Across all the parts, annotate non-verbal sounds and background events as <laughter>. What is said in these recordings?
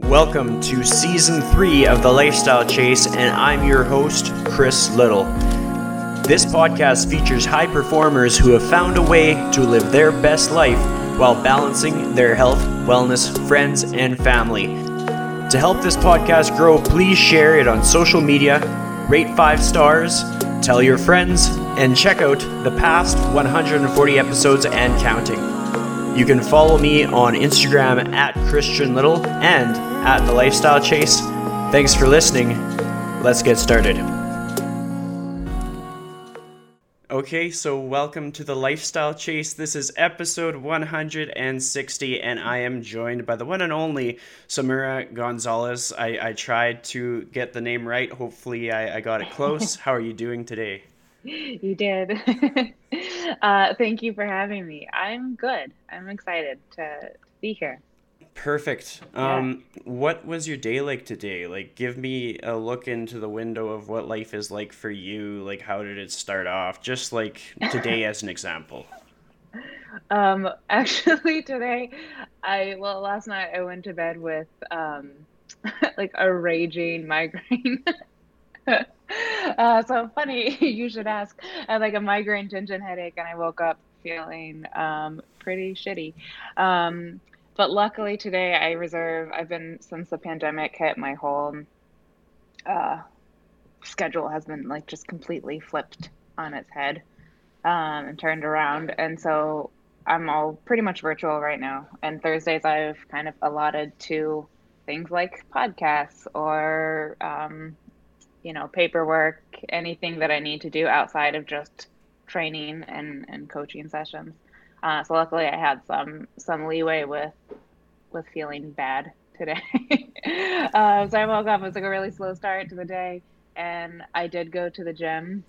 Welcome to season three of The Lifestyle Chase, and I'm your host, Chris Liddle. This podcast features high performers who have found a way to live their best life while balancing their health, wellness, friends, and family. To help this podcast grow, please share it on social media, rate five stars, tell your friends, and check out the past 140 episodes and counting. You can follow me on Instagram at Christian Little and at The Lifestyle Chase. Thanks for listening. Let's get started. Okay, so welcome to The Lifestyle Chase. This is episode 160, and I am joined by the one and only Sahmura Gonzalez. I, I tried to get the name right. Hopefully, I, I got it close. <laughs> How are you doing today? You did. <laughs> uh, thank you for having me. I'm good. I'm excited to, to be here. Perfect. Yeah. Um, what was your day like today? Like, give me a look into the window of what life is like for you. Like, how did it start off? Just like today, as an example. <laughs> Um, actually, <laughs> today, I well, last night I went to bed with um, like a raging migraine. <laughs> uh, so funny <laughs> you should ask. I had like a migraine tension headache, and I woke up feeling um, pretty shitty. Um, but luckily today, I reserve. I've been since the pandemic hit. My whole uh, schedule has been like just completely flipped on its head um, and turned around, and so I'm all pretty much virtual right now. And Thursdays I've kind of allotted to things like podcasts or um, you know, paperwork, anything that I need to do outside of just training and, and coaching sessions. Uh, so luckily I had some some leeway with with feeling bad today. <laughs> uh, so I woke up, it was like a really slow start to the day and I did go to the gym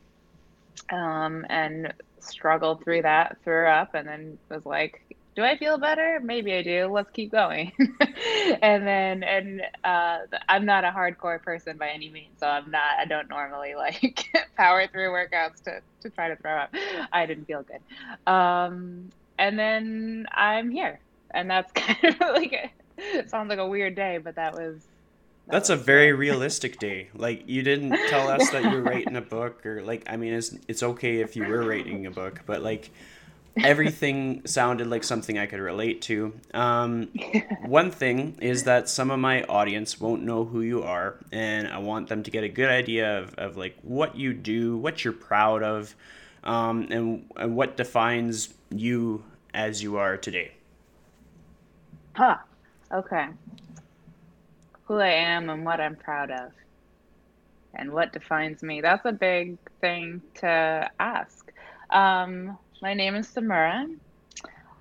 um, and struggled through that, threw up and then was like, do I feel better? Maybe I do. Let's keep going. <laughs> and then, and uh, I'm not a hardcore person by any means, so I'm not. I don't normally <laughs> like power through workouts to to try to throw up. I didn't feel good. Um, and then I'm here, and that's <laughs> kind of like a, it sounds like a weird day, but that was. That that's was a very realistic day. Like you didn't tell us that you're writing a book, or like I mean, it's it's okay if you were writing a book, but like everything sounded like something I could relate to. Um, <laughs> one thing is that some of my audience won't know who you are, and I want them to get a good idea of, of like what you do, what you're proud of, um, and, and what defines you as you are today. Huh. Okay. Who I am and what I'm proud of. And what defines me. That's a big thing to ask. Um, my name is Sahmura.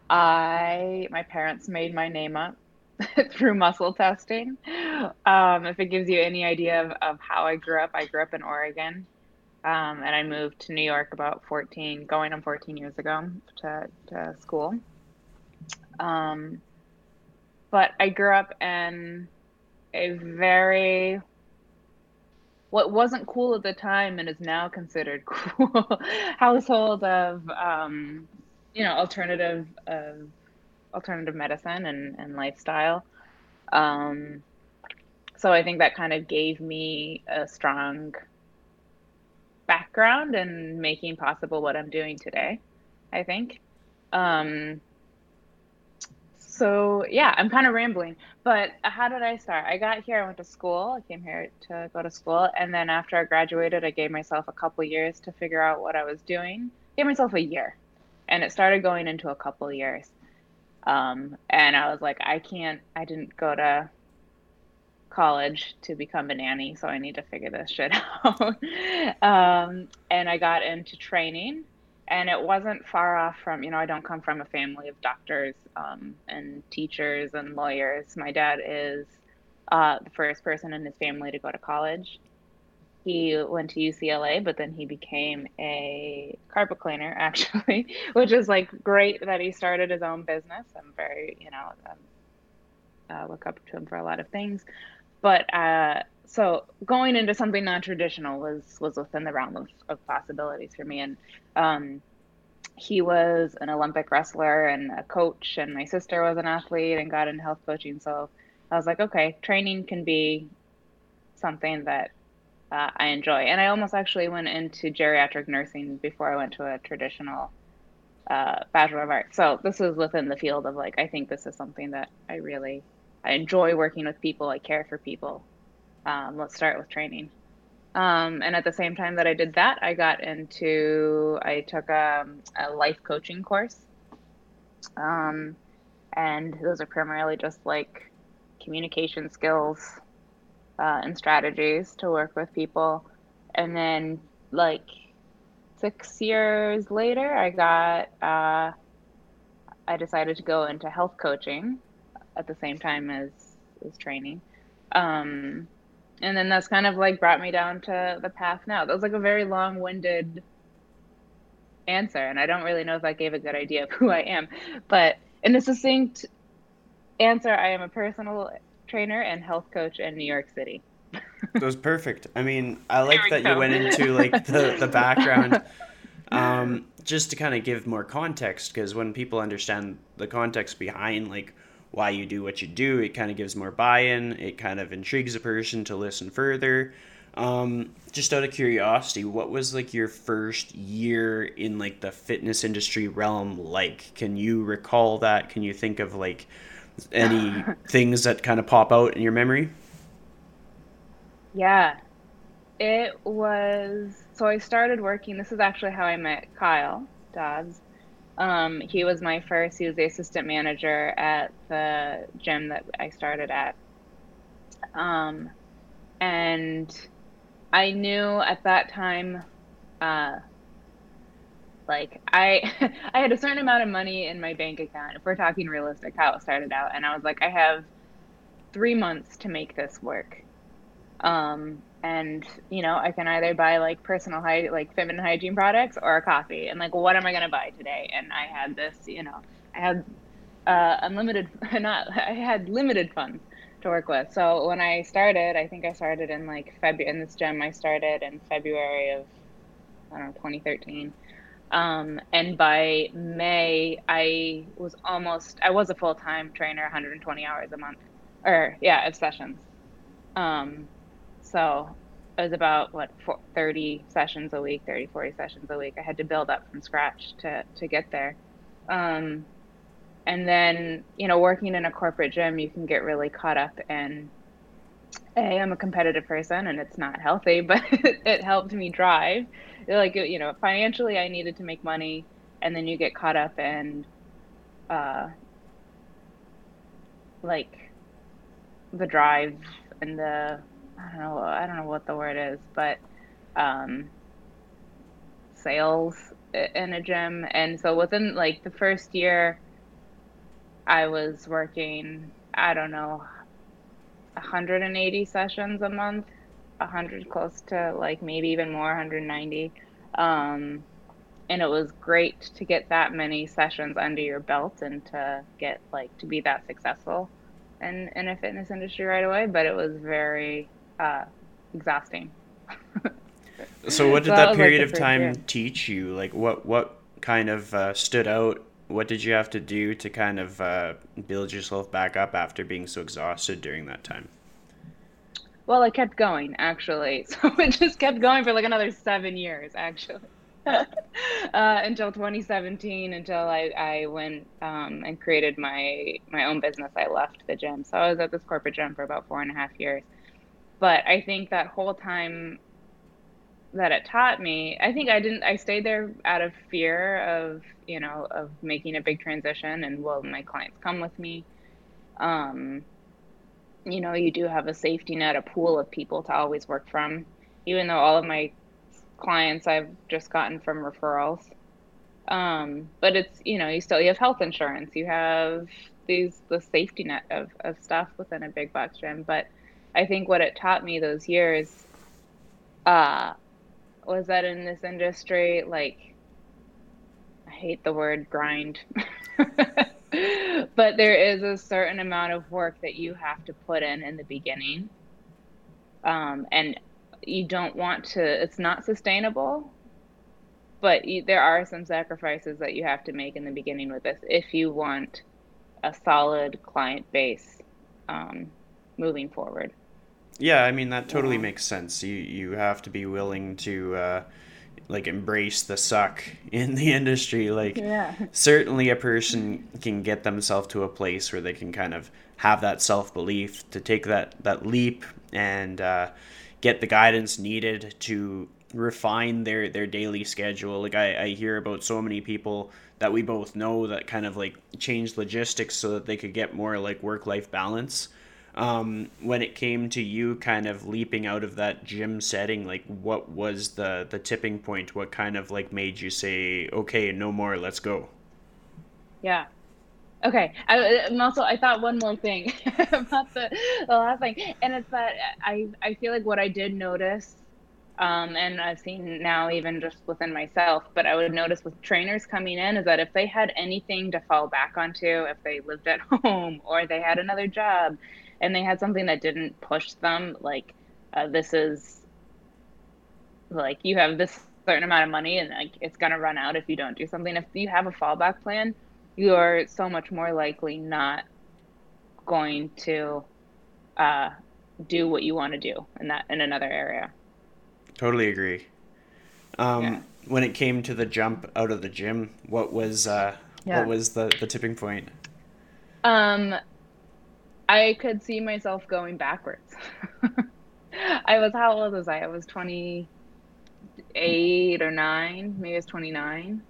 I my parents made my name up <laughs> through muscle testing. Um, if it gives you any idea of, of how I grew up, I grew up in Oregon. Um, and I moved to New York about 14, going on 14 years ago to, to school. Um, but I grew up in a very what wasn't cool at the time and is now considered <laughs> cool household of um, you know alternative uh, alternative medicine and, and lifestyle. Um, so i think that kind of gave me a strong background in making possible what i'm doing today i think. Um, so yeah, I'm kind of rambling, but how did I start? I got here, I went to school. I came here to go to school, and then after I graduated, I gave myself a couple years to figure out what I was doing. Gave myself a year, and it started going into a couple years. Um, and I was like, I can't. I didn't go to college to become a nanny, so I need to figure this shit <laughs> out. um, and I got into training and it wasn't far off from you know i don't come from a family of doctors um, and teachers and lawyers. My dad is uh, the first person in his family to go to college. He went to ucla but then he became a carpet cleaner <laughs> actually which is like great that he started his own business. I'm very you know um, uh, look up to him for a lot of things. But uh, so going into something non-traditional was was within the realm of, of possibilities for me and um, he was an olympic wrestler and a coach and my sister was an athlete and got into health coaching so I was like, okay, training can be something that uh, I enjoy. And I almost actually went into geriatric nursing before I went to a traditional uh, Bachelor of Arts. So this is within the field of like, I think this is something that I really, I enjoy working with people. I care for people. Um, let's start with training. Um, and at the same time that I did that, I got into, I took a, um, a life coaching course. Um, and those are primarily just like communication skills uh, and strategies to work with people. And then, like, six years later, I got, uh, I decided to go into health coaching at the same time as, as training. Um, and then that's kind of like brought me down to the path now. That was like a very long winded answer. And I don't really know if I gave a good idea of <laughs> who I am. But in a succinct answer, I am a personal trainer and health coach in New York City. that was perfect. I mean, I like that go. you went into like the, the <laughs> background. Um, just to kind of give more context, because when people understand the context behind like why you do what you do, it kind of gives more buy-in. It kind of intrigues a person to listen further. Um, just out of curiosity, what was like your first year in like the fitness industry realm like? Can you recall that? Can you think of like any <laughs> things that kind of pop out in your memory? Yeah. It was so I started working. This is actually how I met Kyle Dodds. Um, he was my first, he was the assistant manager at the gym that I started at. Um, and I knew at that time, uh, like I, <laughs> I had a certain amount of money in my bank account. If we're talking realistic, how it started out, and I was like, I have three months to make this work. Um, and you know, I can either buy like personal hygiene, like feminine hygiene products, or a coffee. And like, what am I gonna buy today? And I had this, you know, I had uh, unlimited, <laughs> not, I had limited funds to work with. So when I started, I think I started in like February in this gym. I started in February of I don't know 2013. Um, and by May, I was almost I was a full time trainer, 120 hours a month, or yeah, of sessions. Um, so it was about what 30 sessions a week, 30 40 sessions a week. I had to build up from scratch to to get there. Um, and then you know working in a corporate gym you can get really caught up in hey i'm a competitive person and it's not healthy <laughs> but it helped me drive like you know financially i needed to make money and then you get caught up in uh like the drive and the i don't know i don't know what the word is but um sales in a gym and so within like the first year I was working, I don't know, 180 sessions a month, 100 close to like maybe even more, 190. Um, and it was great to get that many sessions under your belt and to get like to be that successful in, in a fitness industry right away, but it was very uh, exhausting. <laughs> so what did so that, that period like of time year. teach you? Like what, what kind of uh, stood out what did you have to do to kind of uh, build yourself back up after being so exhausted during that time? Well, I kept going actually, <laughs> so it just kept going for like another seven years actually, <laughs> uh, until 2017, until I I went um, and created my my own business. I left the gym, so I was at this corporate gym for about four and a half years. But I think that whole time that it taught me i think i didn't i stayed there out of fear of you know of making a big transition and will my clients come with me. Um you know you do have a safety net a pool of people to always work from. Even though all of my clients i've just gotten from referrals. Um but it's you know you still you have health insurance. You have these the safety net of, of stuff within a big box gym. But i think what it taught me those years uh was that in this industry, like, I hate the word grind, <laughs> but there is a certain amount of work that you have to put in in the beginning. Um, and you don't want to, it's not sustainable, but you, there are some sacrifices that you have to make in the beginning with this if you want a solid client base um, moving forward. Yeah, I mean that totally yeah. makes sense. You you have to be willing to uh, like embrace the suck <laughs> in the industry. Like yeah. certainly a person can get themselves to a place where they can kind of have that self belief to take that that leap and uh, get the guidance needed to refine their their daily schedule. Like I, I hear about so many people that we both know that kind of like change logistics so that they could get more like work life balance um, when it came to you kind of leaping out of that gym setting like what was the the tipping point? What kind of like made you say okay no more let's go yeah. Okay. I, and also i thought one more thing <laughs> about the, the last thing and it's that i i feel like what i did notice um, and I've seen now even just within myself, but I would notice with trainers coming in is that if they had anything to fall back onto, if they lived at <laughs> home or they had another job, and they had something that didn't push them like uh, this is like you have this certain amount of money and like it's going to run out if you don't do something if you have a fallback plan you are so much more likely not going to uh, do what you want to do in that in another area totally agree um, yeah. when it came to the jump out of the gym what was uh, yeah. what was the, the tipping point um I could see myself going backwards. <laughs> I was how old was I? I was 28 or 9, maybe it's 29.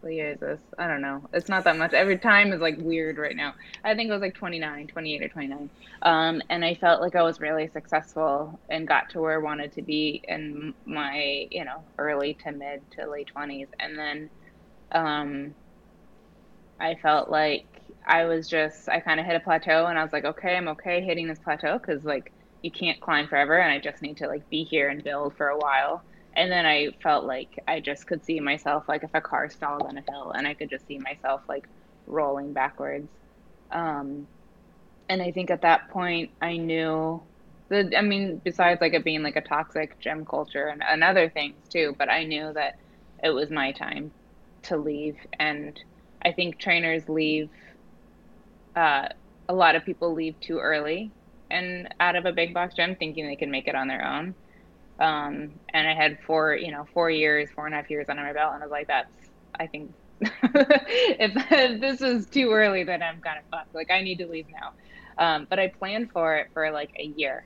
What year is this? I don't know. It's not that much. Every time is like weird right now. I think it was like 29, 28 or 29. Um, and I felt like I was really successful and got to where I wanted to be in my, you know, early to mid to late 20s. And then um, I felt like I was just I kind of hit a plateau and I was like, okay, I'm okay hitting this plateau because like you can't climb forever and I just need to like be here and build for a while. And then I felt like I just could see myself like if a car stalled on a hill and I could just see myself like rolling backwards. Um, and I think at that point I knew the I mean besides like it being like a toxic gym culture and, and other things too, but I knew that it was my time to leave and I think trainers leave uh, a lot of people leave too early and out of a big box gym thinking they can make it on their own. Um, and I had four, you know, four years, four and a half years under my belt, and I was like, that's, I think, <laughs> if, this is too early, then I'm kind of fucked. Like, I need to leave now. Um, but I planned for it for like a year.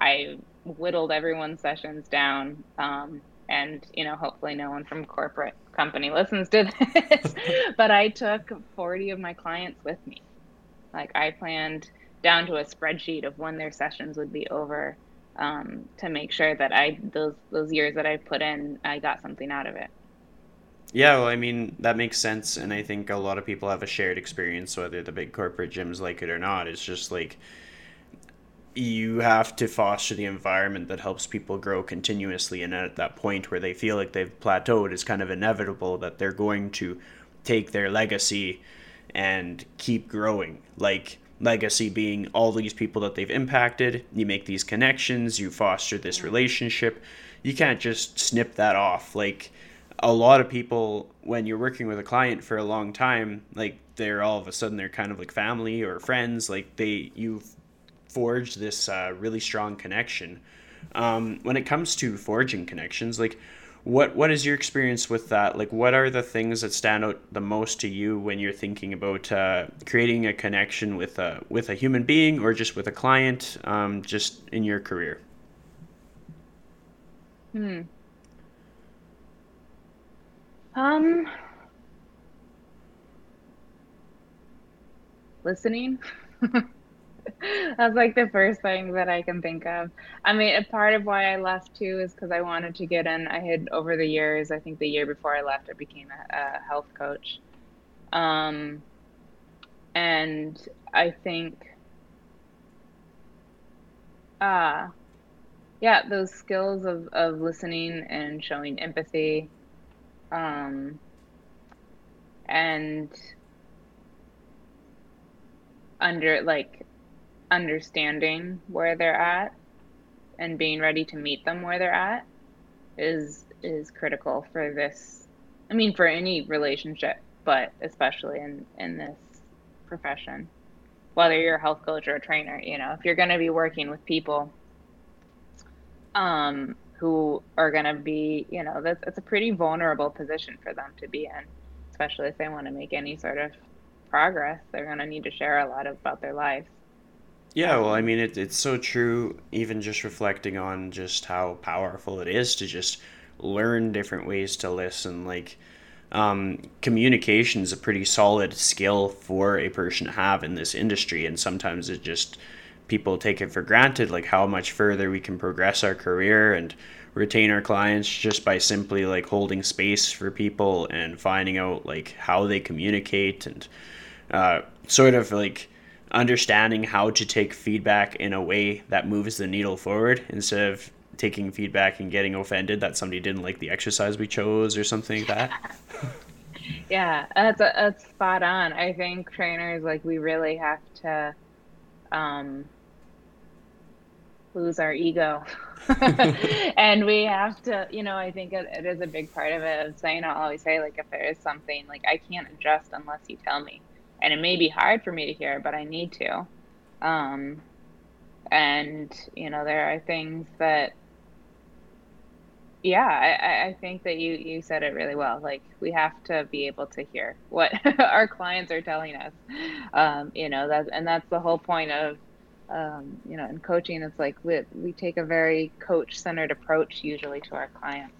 I whittled everyone's sessions down, um, and you know, hopefully, no one from corporate company listens to this. <laughs> but I took 40 of my clients with me like I planned down to a spreadsheet of when their sessions would be over um, to make sure that I those those years that I put in, I got something out of it. Yeah, well, I mean that makes sense, and I think a lot of people have a shared experience, whether the big corporate gyms like it or not. It's just like you have to foster the environment that helps people grow continuously, and at that point where they feel like they've plateaued, it's kind of inevitable that they're going to take their legacy and keep growing. Like legacy being all these people that they've impacted. You make these connections, you foster this relationship. You can't just snip that off. Like a lot of people, when you're working with a client for a long time, like they're all of a sudden they're kind of like family or friends. Like they you've forged this uh, really strong connection. Um, when it comes to forging connections, like what what is your experience with that? Like what are the things that stand out the most to you when you're thinking about uh, creating a connection with a with a human being or just with a client um, just in your career? Hmm. Um. Listening <laughs> <laughs> That's like the first thing that I can think of. I mean, a part of why I left too is because I wanted to get in. I had over the years, I think the year before I left, I became a, a health coach. Um, and I think, uh, yeah, those skills of, of listening and showing empathy, um, and under like understanding where they're at and being ready to meet them where they're at is is critical for this i mean for any relationship but especially in in this profession whether you're a health coach or a trainer. You know, if you're going to be working with people um, who are going to be, you know, that's it's a pretty vulnerable position for them to be in, especially if they want to make any sort of progress. They're going to need to share a lot about their lives. Yeah, well, I mean, it, it's so true, even just reflecting on just how powerful it is to just learn different ways to listen. Like, um, communication is a pretty solid skill for a person to have in this industry, and sometimes it just people take it for granted, like how much further we can progress our career and retain our clients just by simply like holding space for people and finding out like how they communicate and uh, sort of like understanding how to take feedback in a way that moves the needle forward instead of taking feedback and getting offended that somebody didn't like the exercise we chose or something like that. <laughs> yeah, that's a, that's spot on. I think trainers like we really have to um, lose our ego, <laughs> <laughs> and we have to. You know, I think it, it is a big part of it. Of saying, I'll always say like if there is something like I can't adjust unless you tell me and it may be hard for me to hear, but I need to. Um, and you know, there are things that, yeah, I, I think that you you said it really well. Like we have to be able to hear what <laughs> our clients are telling us. Um, you know that, and that's the whole point of. Um, you know, in coaching, it's like we, we take a very coach centered approach usually to our clients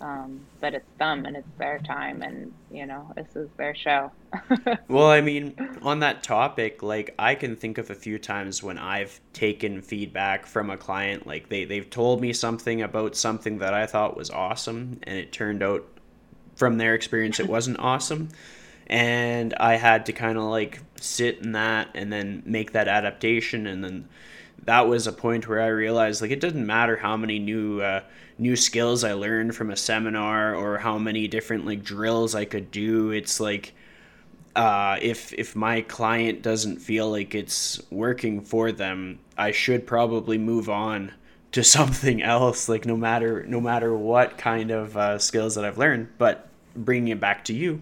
um, but it's them and it's their time and you know this is their show. <laughs> Well i mean on that topic like i can think of a few times when i've taken feedback from a client like they, they've told me something about something that i thought was awesome and it turned out from their experience it wasn't awesome. And i had to kind of like sit in that and then make that adaptation. And then that was a point where i realized like it doesn't matter how many new uh, new skills I learned from a seminar or how many different like drills I could do. It's like uh, if if my client doesn't feel like it's working for them, I should probably move on to <laughs> something else. Like no matter no matter what kind of uh, skills that I've learned. But bringing it back to you,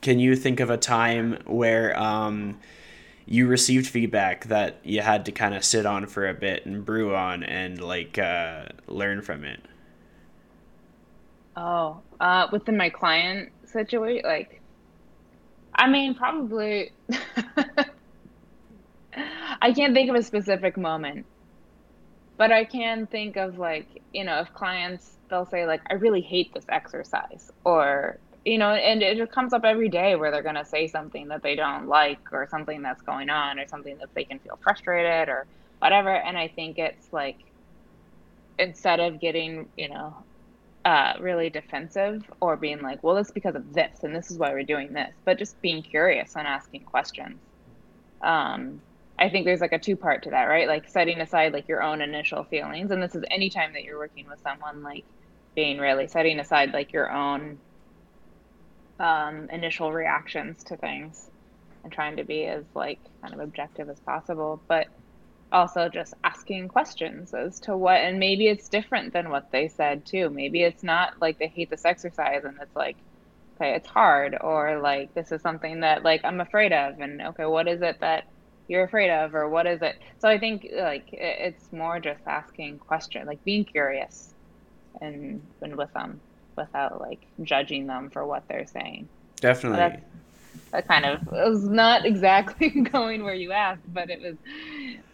can you think of a time where um, you received feedback that you had to kind of sit on for a bit and brew on and like uh, learn from it? Oh, uh, within my client situation, like, I mean, probably. <laughs> I can't think of a specific moment, but I can think of like, you know, if clients they'll say like, I really hate this exercise, or you know, and it comes up every day where they're gonna say something that they don't like, or something that's going on, or something that they can feel frustrated, or whatever. And I think it's like, instead of getting, you know, uh, really defensive or being like, well, it's because of this and this is why we're doing this, but just being curious and asking questions. Um, I think there's like a two part to that, right? Like setting aside like your own initial feelings. And this is anytime that you're working with someone, like being really setting aside like your own um, initial reactions to things and trying to be as like kind of objective as possible. But also just asking questions as to what and maybe it's different than what they said too. Maybe it's not like they hate this exercise and it's like okay it's hard or like this is something that like i'm afraid of and okay what is it that you're afraid of or what is it? So i think like it's more just asking questions like being curious and and with them without like judging them for what they're saying. Definitely. That kind of was not <laughs> exactly <laughs> going where you asked, but it was.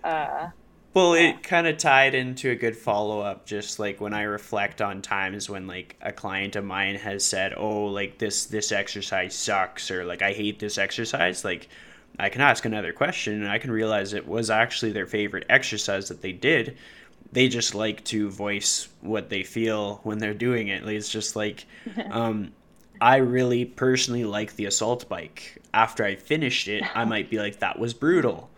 Uh, well, yeah. it kind of tied into a good follow up. Just like when I reflect on times when like a client of mine has said, "Oh, like this this exercise sucks," or like I hate this exercise. Like I can ask another question, and I can realize it was actually their favorite exercise that they did. They just like to voice what they feel when they're doing it. Like, it's just like, <laughs> um, I really personally like the assault bike. After I finished it, I might be like, that was brutal.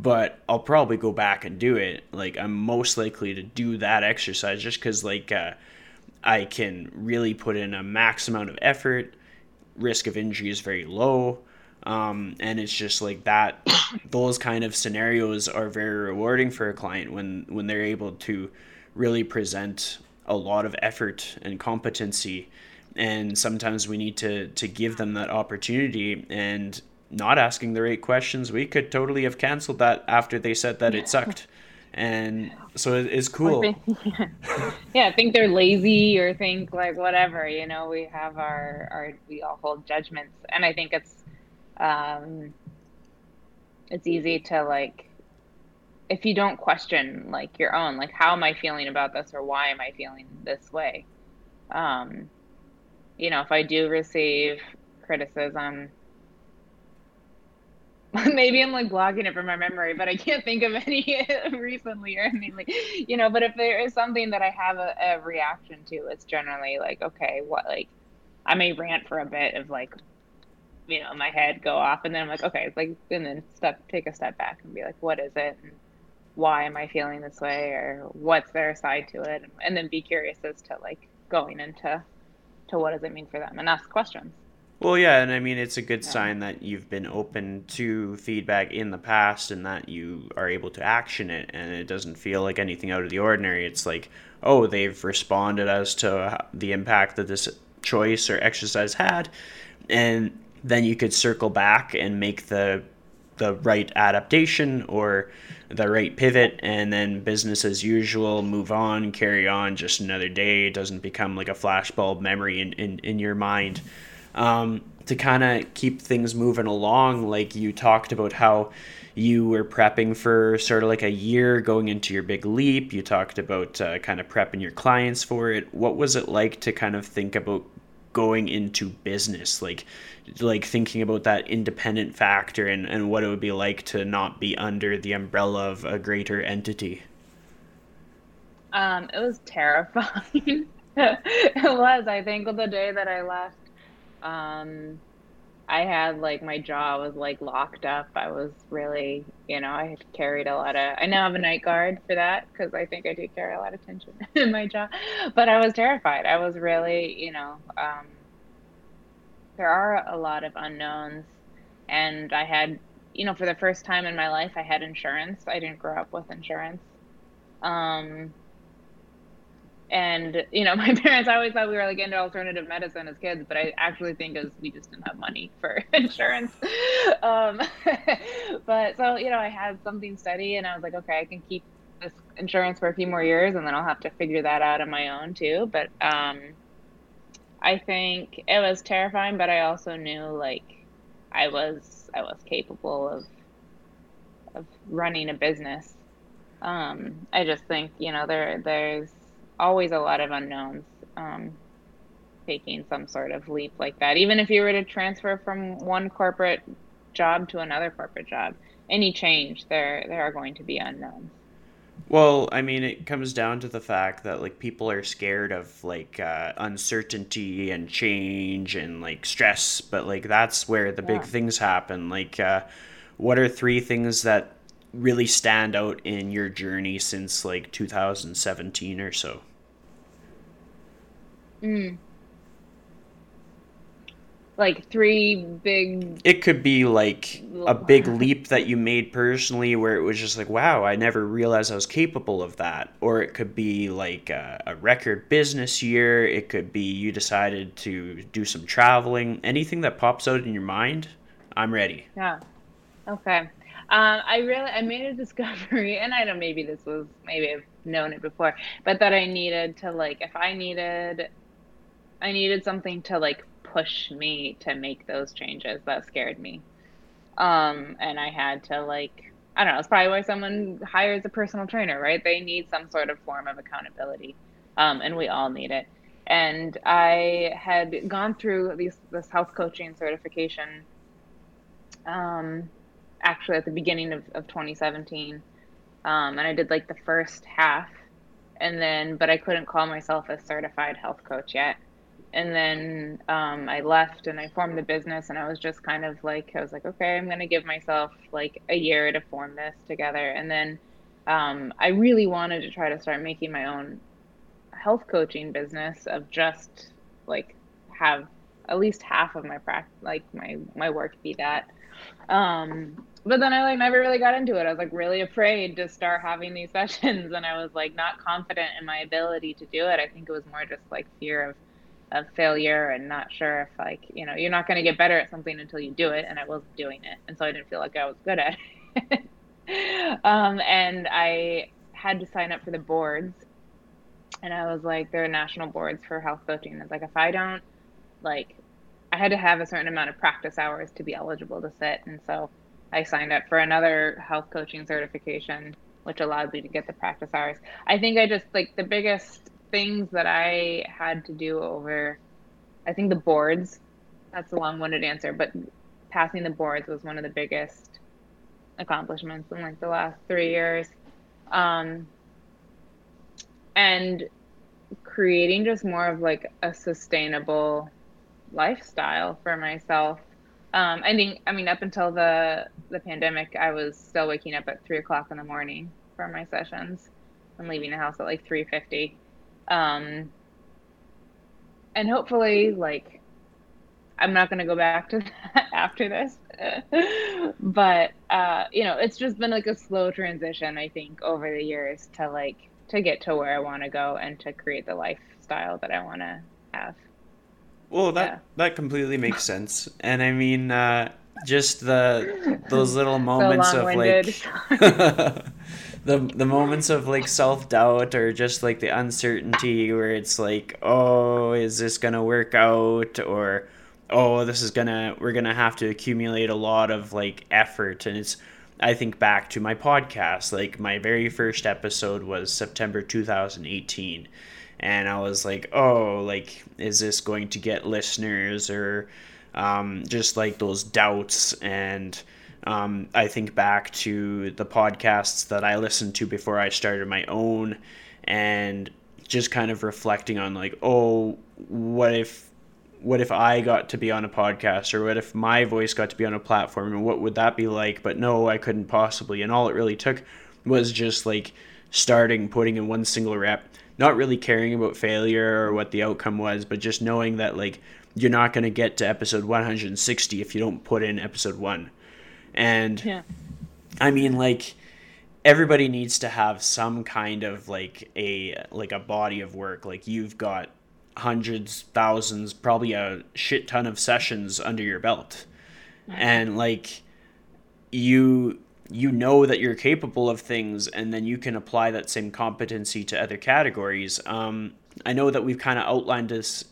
But I'll probably go back and do it. Like, I'm most likely to do that exercise just because, like, uh, I can really put in a max amount of effort. Risk of injury is very low. Um, and it's just like that. <coughs> Those kind of scenarios are very rewarding for a client when, when they're able to really present a lot of effort and competency and sometimes we need to to give them that opportunity and not asking the right questions, we could totally have canceled that after they said that it sucked. And so it's cool. <laughs> Yeah. yeah, think they're lazy or think like whatever. You know, we have our our we all hold judgments, and I think it's um, it's easy to like if you don't question like your own like how am i feeling about this or why am i feeling this way um you know if i do receive criticism <laughs> maybe i'm like blocking it from my memory but i can't think of any <laughs> recently or anything like you know but if there is something that i have a, a reaction to it's generally like okay what like i may rant for a bit of like you know my head go off and then i'm like okay it's like and then step take a step back and be like what is it? And why am i feeling this way? Or what's their side to it? And, and then be curious as to like going into to what does it mean for them and ask questions well yeah and i mean it's a good yeah. sign that you've been open to feedback in the past and that you are able to action it and it doesn't feel like anything out of the ordinary. It's like oh they've responded as to the impact that this choice or exercise had and then you could circle back and make the the right adaptation or the right pivot and then business as usual move on carry on just another day. It doesn't become like a flashbulb memory in, in, in your mind um, to kind of keep things moving along like you talked about how you were prepping for sort of like a year going into your big leap. You talked about uh, kind of prepping your clients for it. What was it like to kind of think about going into business? Like like thinking about that independent factor and, and what it would be like to not be under the umbrella of a greater entity? Um it was terrifying. <laughs> It was i think the day that i left um i had like my jaw was like locked up. I was really you know i had carried a lot of i now have a night guard for that because i think i do carry a lot of tension <laughs> in my jaw. But i was terrified. I was really you know um there are a lot of unknowns. And i had you know for the first time in my life i had insurance. I didn't grow up with insurance. Um and you know <laughs> my parents I always thought we were like into alternative medicine as kids but i actually think as we just didn't have money for <laughs> insurance um, <laughs> but so you know i had something steady and i was like okay i can keep this insurance for a few more years and then i'll have to figure that out on my own too but um, I think it was terrifying, but I also knew like I was I was capable of of running a business. Um, I just think you know there there's always a lot of unknowns um, taking some sort of leap like that. Even if you were to transfer from one corporate job to another corporate job, any change there there are going to be unknowns. Well, I mean, it comes down to the fact that like people are scared of like uh, uncertainty and change and like stress, but like that's where the yeah. big things happen. Like, uh, what are three things that really stand out in your journey since like 2017 or so? Mm. Like three big it could be like a big <laughs> leap that you made personally where it was just like wow i never realized i was capable of that. Or it could be like a, a record business year. It could be you decided to do some traveling. Anything that pops out in your mind i'm ready. Yeah. Okay um, I really I made a discovery, <laughs> and I don't maybe this was maybe I've known it before, but that I needed to like if I needed I needed something to like push me to make those changes that scared me. Um, and I had to like, I don't know, it's probably why someone hires a personal trainer, right? They need some sort of form of accountability. Um, and we all need it. And I had gone through these, this health coaching certification um, actually at the beginning of, of 2017. Um, and I did like the first half. And then, but I couldn't call myself a certified health coach yet and then um, I left and I formed the business and I was just kind of like I was like okay I'm gonna give myself like a year to form this together and then um, I really wanted to try to start making my own health coaching business of just like have at least half of my practice like my my work be that um, but then I like never really got into it. I was like really afraid to start having these <laughs> sessions and I was like not confident in my ability to do it. I think it was more just like fear of of failure and not sure if like you know you're not going to get better at something until you do it and i wasn't doing it and so i didn't feel like i was good at it. <laughs> Um, and i had to sign up for the boards and i was like there are national boards for health coaching. It's like if i don't like i had to have a certain amount of practice hours to be eligible to sit and so i signed up for another health coaching certification which allowed me to get the practice hours i think i just like the biggest things that I had to do over, I think the boards, that's a long winded answer, but passing the boards was one of the biggest accomplishments in like the last three years. Um, and creating just more of like a sustainable lifestyle for myself. Um, I think, I mean, up until the the pandemic, I was still waking up at three o'clock in the morning for my sessions and leaving the house at like three fifty. Um, and hopefully, like, I'm not going to go back to <laughs> that after this. <laughs> but, uh, you know, it's just been like a slow transition, I think, over the years to like, to get to where I want to go and to create the lifestyle that I want to have. Well, that yeah. that completely makes sense, and I mean, uh, just the those little <laughs> moments so of like <laughs> the the moments of like self doubt or just like the uncertainty where it's like, oh, is this gonna work out? Or oh, this is gonna we're gonna have to accumulate a lot of like effort. And it's I think back to my podcast. Like my very first episode was September 2018 and I was like, "Oh, like is this going to get listeners or um, just like those doubts and um, I think back to the podcasts that I listened to before I started my own and just kind of reflecting on like, oh, what if what if I got to be on a podcast or what if my voice got to be on a platform and what would that be like? But no, I couldn't possibly. And all it really took was just like starting, putting in one single rep, not really caring about failure or what the outcome was, but just knowing that like you're not going to get to episode 160 if you don't put in episode 1 and yeah. I mean, like everybody needs to have some kind of like a like a body of work. Like you've got hundreds, thousands, probably a shit ton of sessions under your belt, and like you you know that you're capable of things and then you can apply that same competency to other categories um, i know that we've kind of outlined this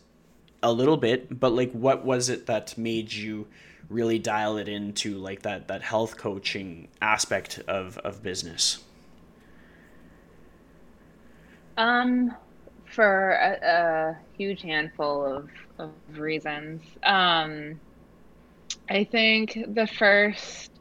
a little bit but like what was it that made you really dial it into like that that health coaching aspect of of business? Um, for a, a huge handful of, of reasons. Um, I think the first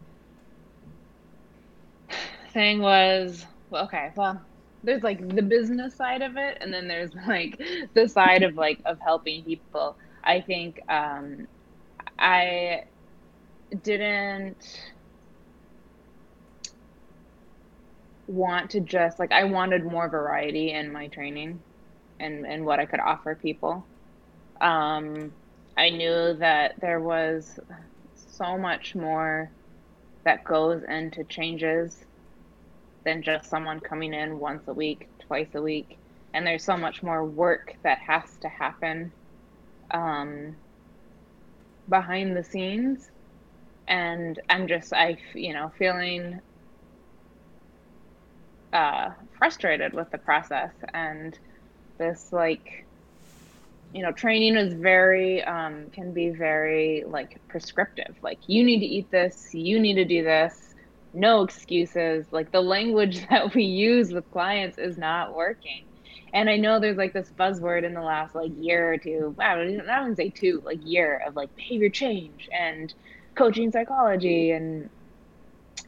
thing was well, okay, well, there's like the business side of it, and then there's <laughs> like the side of like of helping people. I think um, I didn't want to just like I wanted more variety in my training and and what I could offer people. Um, I knew that there was so much more that goes into changes than just someone coming in once a week, twice a week, and there's so much more work that has to happen um, behind the scenes. And I'm just I you know feeling uh, frustrated with the process. And this like you know training is very um, can be very like prescriptive. Like you need to eat this you need to do this no excuses. Like the language <laughs> that we use with clients is not working. And i know there's like this buzzword in the last like year or two. Wow i don't say two like year of like behavior change and coaching psychology. And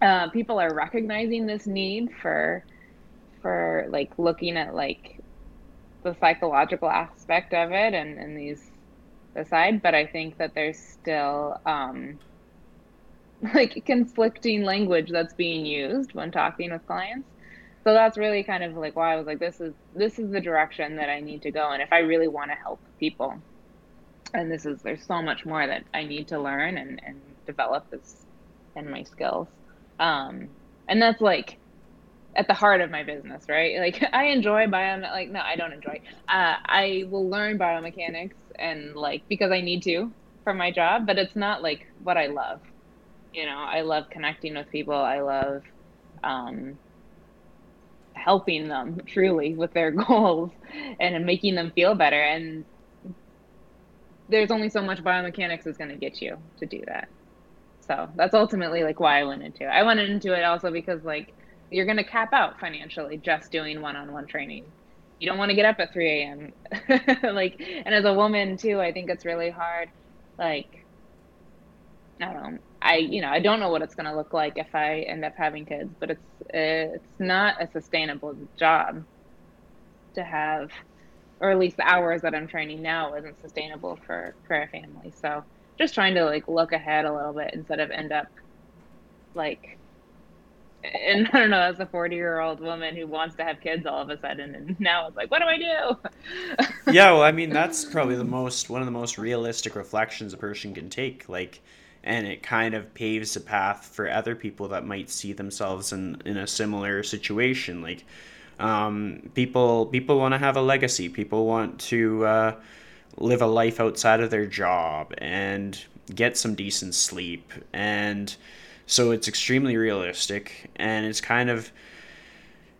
uh, people are recognizing this need for for like looking at like the psychological aspect of it and, and these aside but i think that there's still um <laughs> like conflicting language that's being used when talking with clients so that's really kind of like why i was like this is this is the direction that i need to go and if i really want to help people and this is there's so much more that i need to learn and and develop this and my skills. Um, and that's like at the heart of my business, right? Like <laughs> I enjoy biom like no, I don't enjoy. Uh, I will learn biomechanics and like because I need to for my job, but it's not like what I love. You know, I love connecting with people. I love um, helping them <laughs> truly with their <laughs> goals and making them feel better. And there's only so much biomechanics is going to get you to do that. So that's ultimately like why I went into it. I went into it also because like you're going to cap out financially just doing one-on-one training. You don't want to get up at 3 a.m. <laughs> like, and as a woman too, I think it's really hard. Like, I don't know. I, you know, I don't know what it's going to look like if I end up having kids, but it's, it's not a sustainable job to have, or at least the hours that I'm training now isn't sustainable for, for a family. So just trying to like look ahead a little bit instead of end up like and <laughs> I don't know, as a 40 year old woman who wants to have kids all of a sudden, and <laughs> now it's like, what do I do? yeah, well, I mean, <laughs> that's probably the most, one of the most realistic reflections a person can take. Like, and it kind of paves a path for other people that might see themselves in, in a similar situation. Like, um, people, people want to have a legacy. People want to, uh, live a life outside of their job and get some decent sleep and, so it's extremely realistic, and it's kind of,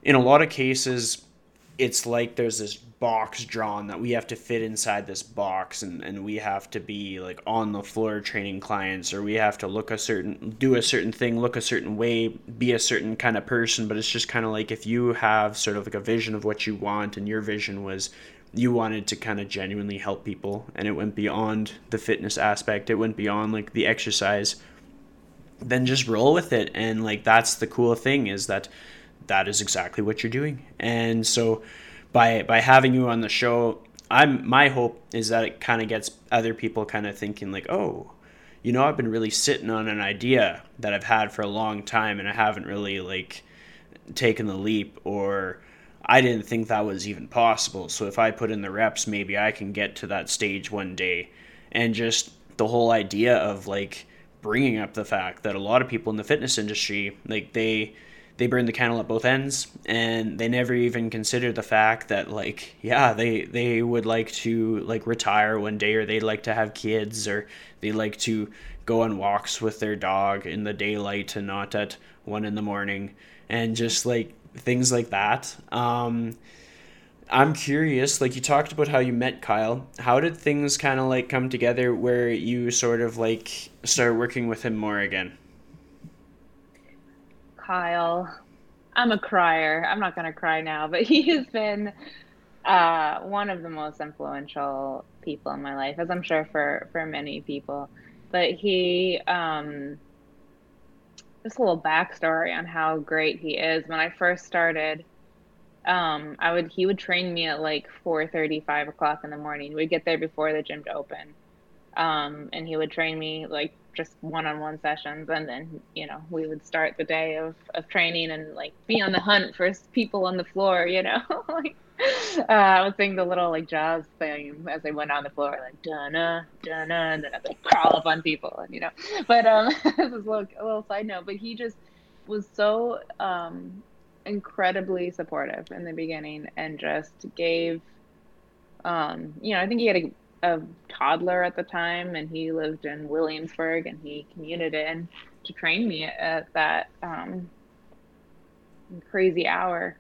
in a lot of cases, it's like there's this box drawn that we have to fit inside this box and, and we have to be like on the floor training clients or we have to look a certain do a certain thing look a certain way be a certain kind of person. But it's just kind of like if you have sort of like a vision of what you want and your vision was you wanted to kind of genuinely help people and it went beyond the fitness aspect it went beyond like the exercise then just roll with it. And like that's the cool thing is that that is exactly what you're doing. And so by by having you on the show i'm my hope is that it kind of gets other people kind of thinking like oh you know i've been really sitting on an idea that i've had for a long time and i haven't really like taken the leap or i didn't think that was even possible. So if i put in the reps maybe i can get to that stage one day. And just the whole idea of like bringing up the fact that a lot of people in the fitness industry like they they burn the candle at both ends and they never even consider the fact that like yeah they they would like to like retire one day or they'd like to have kids or they like to go on walks with their dog in the daylight and not at one in the morning and just like things like that um I'm curious, like you talked about how you met Kyle. How did things kind of like come together where you sort of like start working with him more again? Kyle, I'm a crier. I'm not going to cry now, but <laughs> he has been uh, one of the most influential people in my life, as I'm sure for, for many people. But he, um, just a little backstory on how great he is. When I first started, um i would he would train me at like 4 30 5 o'clock in the morning we'd get there before the gym to open um and he would train me like just one-on-one sessions and then you know we would start the day of, of training and like be on the hunt for people on the floor you know <laughs> like uh, I was sing the little like jazz thing as I went on the floor, like dun dun and then I'd like crawl up on people, and you know. But um, <laughs> this is a little, a little side note. But he just was so um incredibly supportive in the beginning and just gave um you know i think he had a, a toddler at the time and he lived in williamsburg and he commuted in to train me at that um crazy hour.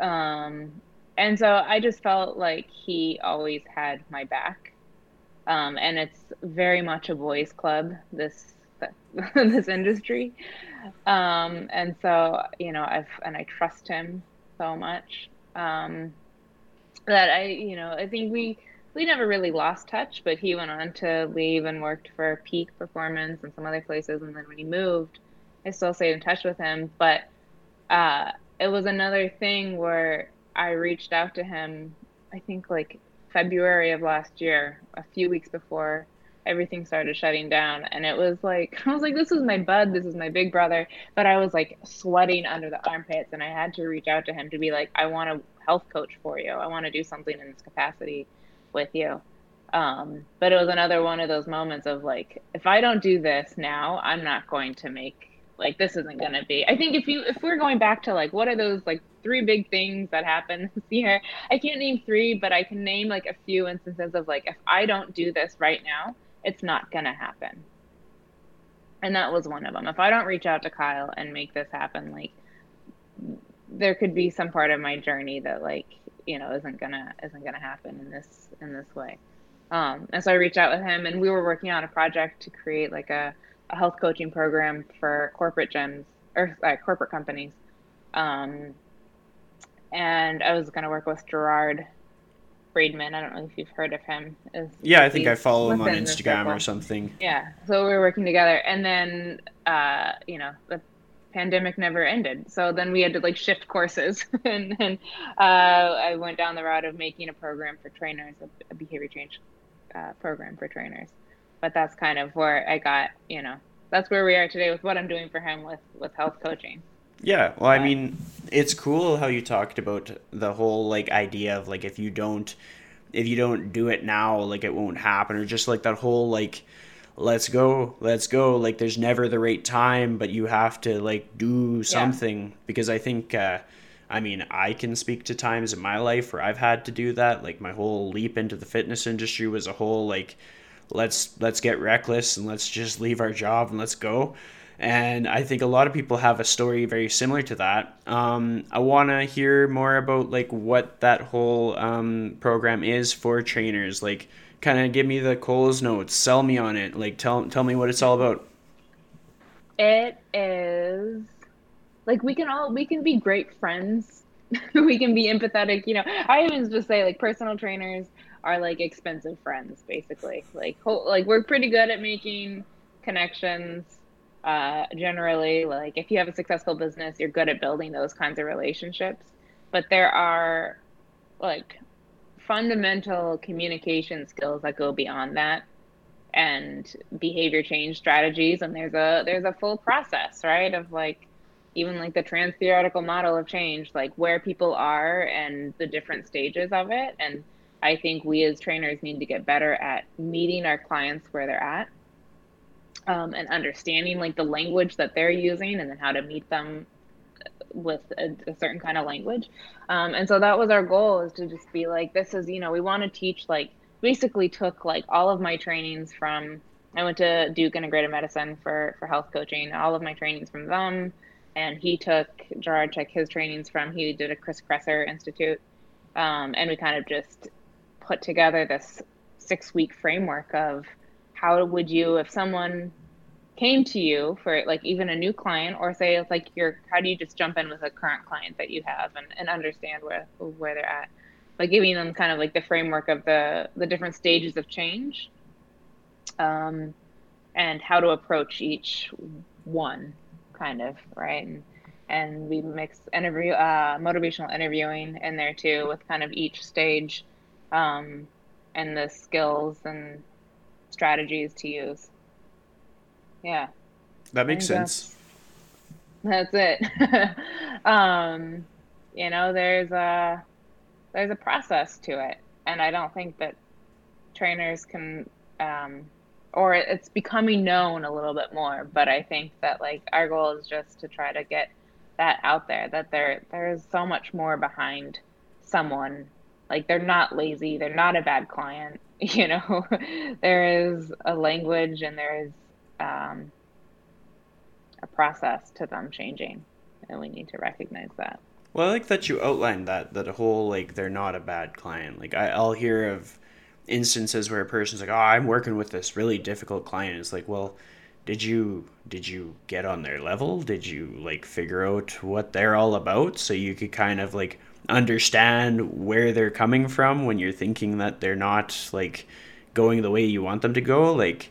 Um and so i just felt like he always had my back. Um and it's very much a boys club this <laughs> this industry. Um, and so, you know, I've, and I trust him so much, um, that I, you know, I think we, we never really lost touch, but he went on to leave and worked for Peak Performance and some other places. And then when he moved, I still stayed in touch with him. But uh, it was another thing where I reached out to him, I think like February of last year, a few weeks before everything started shutting down and it was like <laughs> i was like this is my bud this is my big brother but i was like sweating under the armpits and i had to reach out to him to be like i want a health coach for you i want to do something in this capacity with you. Um, but it was another one of those moments of like if i don't do this now i'm not going to make like this isn't going to be. I think if you if we're going back to like what are those like three big things that happen <laughs> this year? I can't name three but i can name like a few instances of like if i don't do this right now it's not going to happen. And that was one of them. If i don't reach out to kyle and make this happen like there could be some part of my journey that like you know isn't gonna isn't gonna happen in this in this way um, and so i reached out with him and we were working on a project to create like a a health coaching program for corporate gyms or uh, corporate companies. Um, and I was going to work with Gerard Friedman. I don't know if you've heard of him. Is, yeah, I think I follow him on Instagram or something. Yeah, so we were working together, and then uh, you know the pandemic never ended, so then we had to like shift courses, <laughs> and then uh, I went down the route of making a program for trainers, a, a behavior change uh, program for trainers. But that's kind of where I got, you know, that's where we are today with what I'm doing for him with with health coaching. Yeah, well, I mean, it's cool how you talked about the whole like idea of like if you don't if you don't do it now, like it won't happen or just like that whole like let's go, let's go, like there's never the right time, but you have to like do something. Yeah. because I think uh I mean, I can speak to times in my life where I've had to do that. Like my whole leap into the fitness industry was a whole like let's let's get reckless and let's just leave our job and let's go. And i think a lot of people have a story very similar to that. Um, i want to hear more about like what that whole um, program is for trainers. Like kind of give me the coles notes. Sell me on it. Like tell tell me what it's all about. It is like we can all we can be great friends. <laughs> We can be empathetic you know. I even just say like personal trainers are like expensive friends basically. Like ho- like we're pretty good at making connections uh, generally. Like if you have a successful business you're good at building those kinds of relationships. But there are like fundamental communication skills that go beyond that and behavior change strategies. And there's a there's a full process right of like even like the trans theoretical model of change like where people are and the different stages of it. And I think we as trainers need to get better at meeting our clients where they're at um, and understanding like the language that they're using and then how to meet them with a, a certain kind of language. Um, and so that was our goal is to just be like, this is, you know, we want to teach like basically took like all of my trainings from, I went to Duke Integrative Medicine for, for health coaching, all of my trainings from them. And he took, Gerard took his trainings from, he did a Chris Kresser Institute. Um, and we kind of just put together this six week framework of how would you if someone came to you for like even a new client or say it's like you're how do you just jump in with a current client that you have and, and understand where where they're at like giving them kind of like the framework of the the different stages of change um and how to approach each one kind of right and and we mix interview uh motivational interviewing in there too with kind of each stage um, and the skills and strategies to use. Yeah. That makes sense. That's, that's it. <laughs> um, you know, there's a there's a process to it, and I don't think that trainers can um, or it's becoming known a little bit more but i think that like our goal is just to try to get that out there that there there is so much more behind someone like they're not lazy, they're not a bad client. <laughs> You know, <laughs> there is a language and there is um, a process to them changing, and we need to recognize that. Well, I like that you outlined that that whole like they're not a bad client. Like I, I'll hear of instances where a person's like, "Oh, I'm working with this really difficult client." It's like, well, did you did you get on their level? Did you like figure out what they're all about so you could kind of like understand where they're coming from when you're thinking that they're not like going the way you want them to go like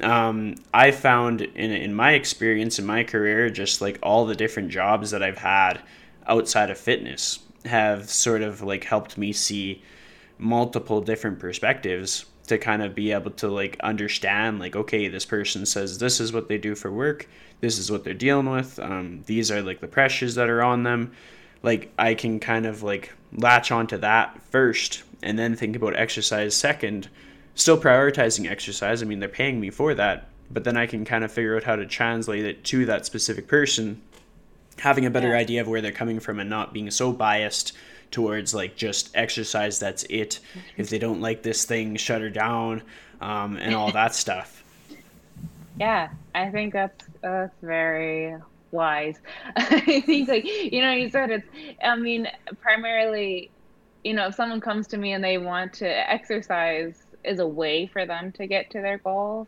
um, i found in, in my experience in my career just like all the different jobs that i've had outside of fitness have sort of like helped me see multiple different perspectives to kind of be able to like understand like okay this person says this is what they do for work this is what they're dealing with um, these are like the pressures that are on them like I can kind of like latch onto that first and then think about exercise second. Still prioritizing exercise. I mean, they're paying me for that, but then I can kind of figure out how to translate it to that specific person, having a better yeah. idea of where they're coming from and not being so biased towards like just exercise that's it if they don't like this thing shut her down um, and all that <laughs> stuff yeah i think that's that's very wise <laughs> i think like you know you said it's i mean primarily you know if someone comes to me and they want to exercise is a way for them to get to their goals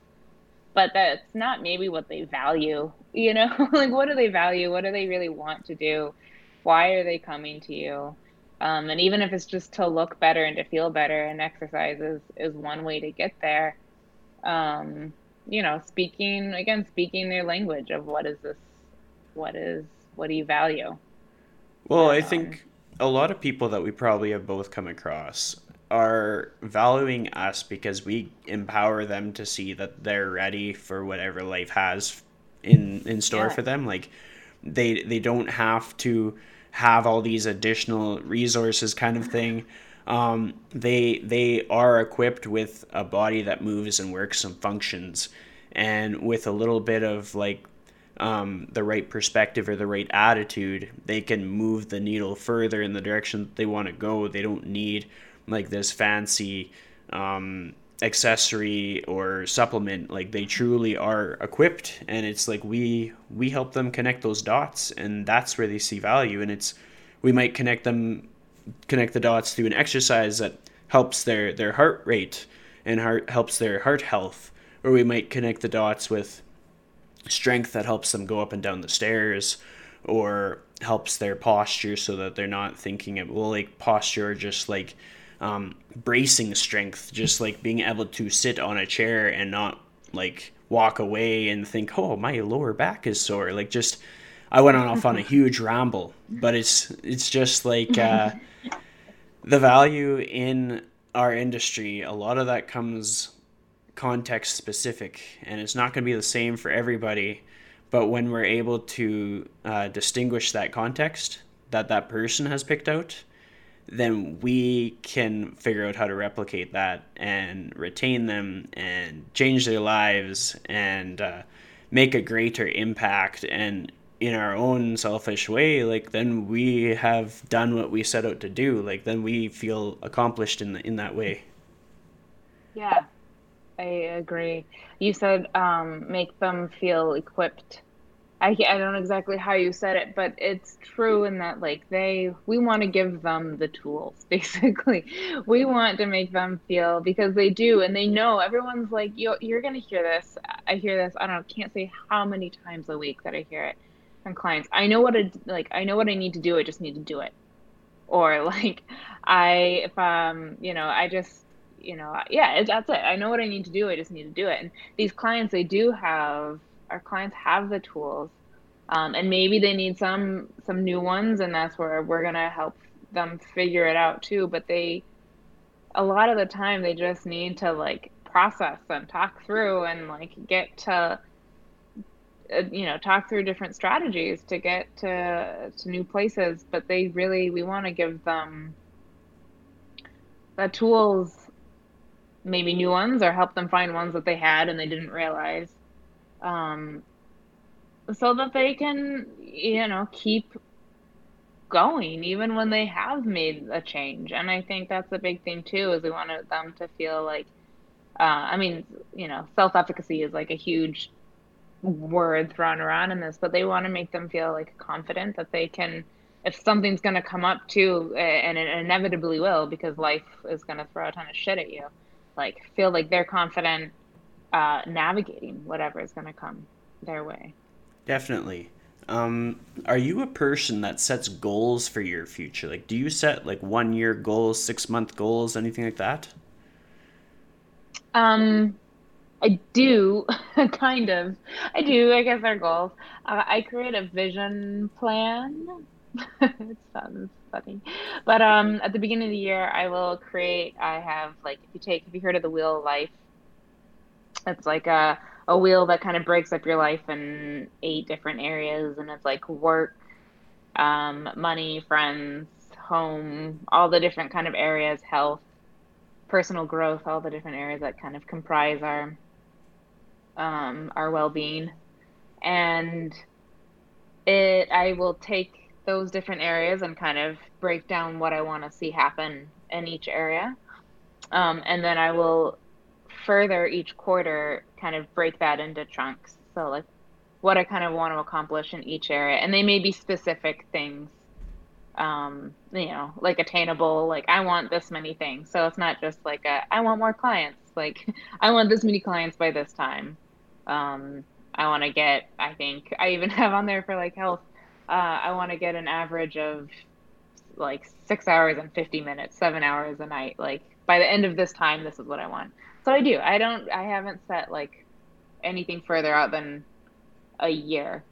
but that's not maybe what they value <laughs> you know like what do they value what do they really want to do why are they coming to you um, and even if it's just to look better and to feel better, and exercise is, is one way to get there. Um, you know, speaking again, speaking their language of what is this, what is, what do you value? Well, I think a lot of people that we probably have both come across are valuing us because we empower them to see that they're ready for whatever life has in in store yeah. for them. Like they they don't have to have all these additional resources kind of thing. Um, they they are equipped with a body that moves and works and functions, and with a little bit of like um, the right perspective or the right attitude, they can move the needle further in the direction they want to go. They don't need like this fancy um, accessory or supplement like they truly are equipped and it's like we we help them connect those dots and that's where they see value and it's we might connect them connect the dots through an exercise that helps their their heart rate and heart helps their heart health. Or we might connect the dots with strength that helps them go up and down the stairs or helps their posture so that they're not thinking of well like posture just like um, bracing strength, just like being able to sit on a chair and not like walk away and think, oh, my lower back is sore. Like just, I went on off on a <laughs> huge ramble, but it's it's just like uh, <laughs> the value in our industry. A lot of that comes context specific, and it's not going to be the same for everybody. But when we're able to uh, distinguish that context that that person has picked out, then we can figure out how to replicate that and retain them and change their lives and uh, make a greater impact. And in our own selfish way like then we have done what we set out to do. Like then we feel accomplished in the, in that way. Yeah i agree. You said um, make them feel equipped I, I don't know exactly how you said it, but it's true in that like they we want to give them the tools <laughs> basically. We want to make them feel because they do and they know everyone's like you you're going to hear this. I hear this. I don't know, can't say how many times a week that I hear it from clients. I know what I like I know what I need to do. I just need to do it. Or <laughs> like I if um you know, I just you know, yeah, that's it. I know what I need to do. I just need to do it. And these clients they do have our clients have the tools um, and maybe they need some some new ones and that's where we're going to help them figure it out too but they a lot of the time they just need to like process and talk through and like get to uh, you know talk through different strategies to get to to new places but they really we want to give them the tools maybe new ones or help them find ones that they had and they didn't realize um, so that they can, you know, keep going even when they have made a change. And I think that's a big thing too, is we want them to feel like, uh, I mean, you know, self efficacy is like a huge word thrown around in this, but they want to make them feel like confident that they can, if something's going to come up too, and it inevitably will because life is going to throw a ton of shit at you, like feel like they're confident uh, navigating whatever is going to come their way. Definitely. Um, are you a person that sets goals for your future? Like, do you set like one year goals, six month goals, anything like that? Um, I do, <laughs> kind of. I do. I guess our goals. Uh, I create a vision plan. <laughs> it sounds funny, but um, at the beginning of the year, I will create. I have like if you take if you heard of the Wheel of Life it's like a a wheel that kind of breaks up your life in eight different areas, and it's like work, um, money, friends, home, all the different kind of areas, health, personal growth, all the different areas that kind of comprise our um, our well-being, and it I will take those different areas and kind of break down what I want to see happen in each area, um, and then I will further each quarter kind of break that into chunks. So like what I kind of want to accomplish in each area, and they may be specific things um, you know, like attainable, like I want this many things. So it's not just like a, I want more clients. Like <laughs> I want this many clients by this time. Um, I want to get, I think I even <laughs> have on there for like health. Uh, I want to get an average of like six hours and 50 minutes, seven hours a night. Like by the end of this time, this is what I want. So I do. I don't, I haven't set like anything further out than a year.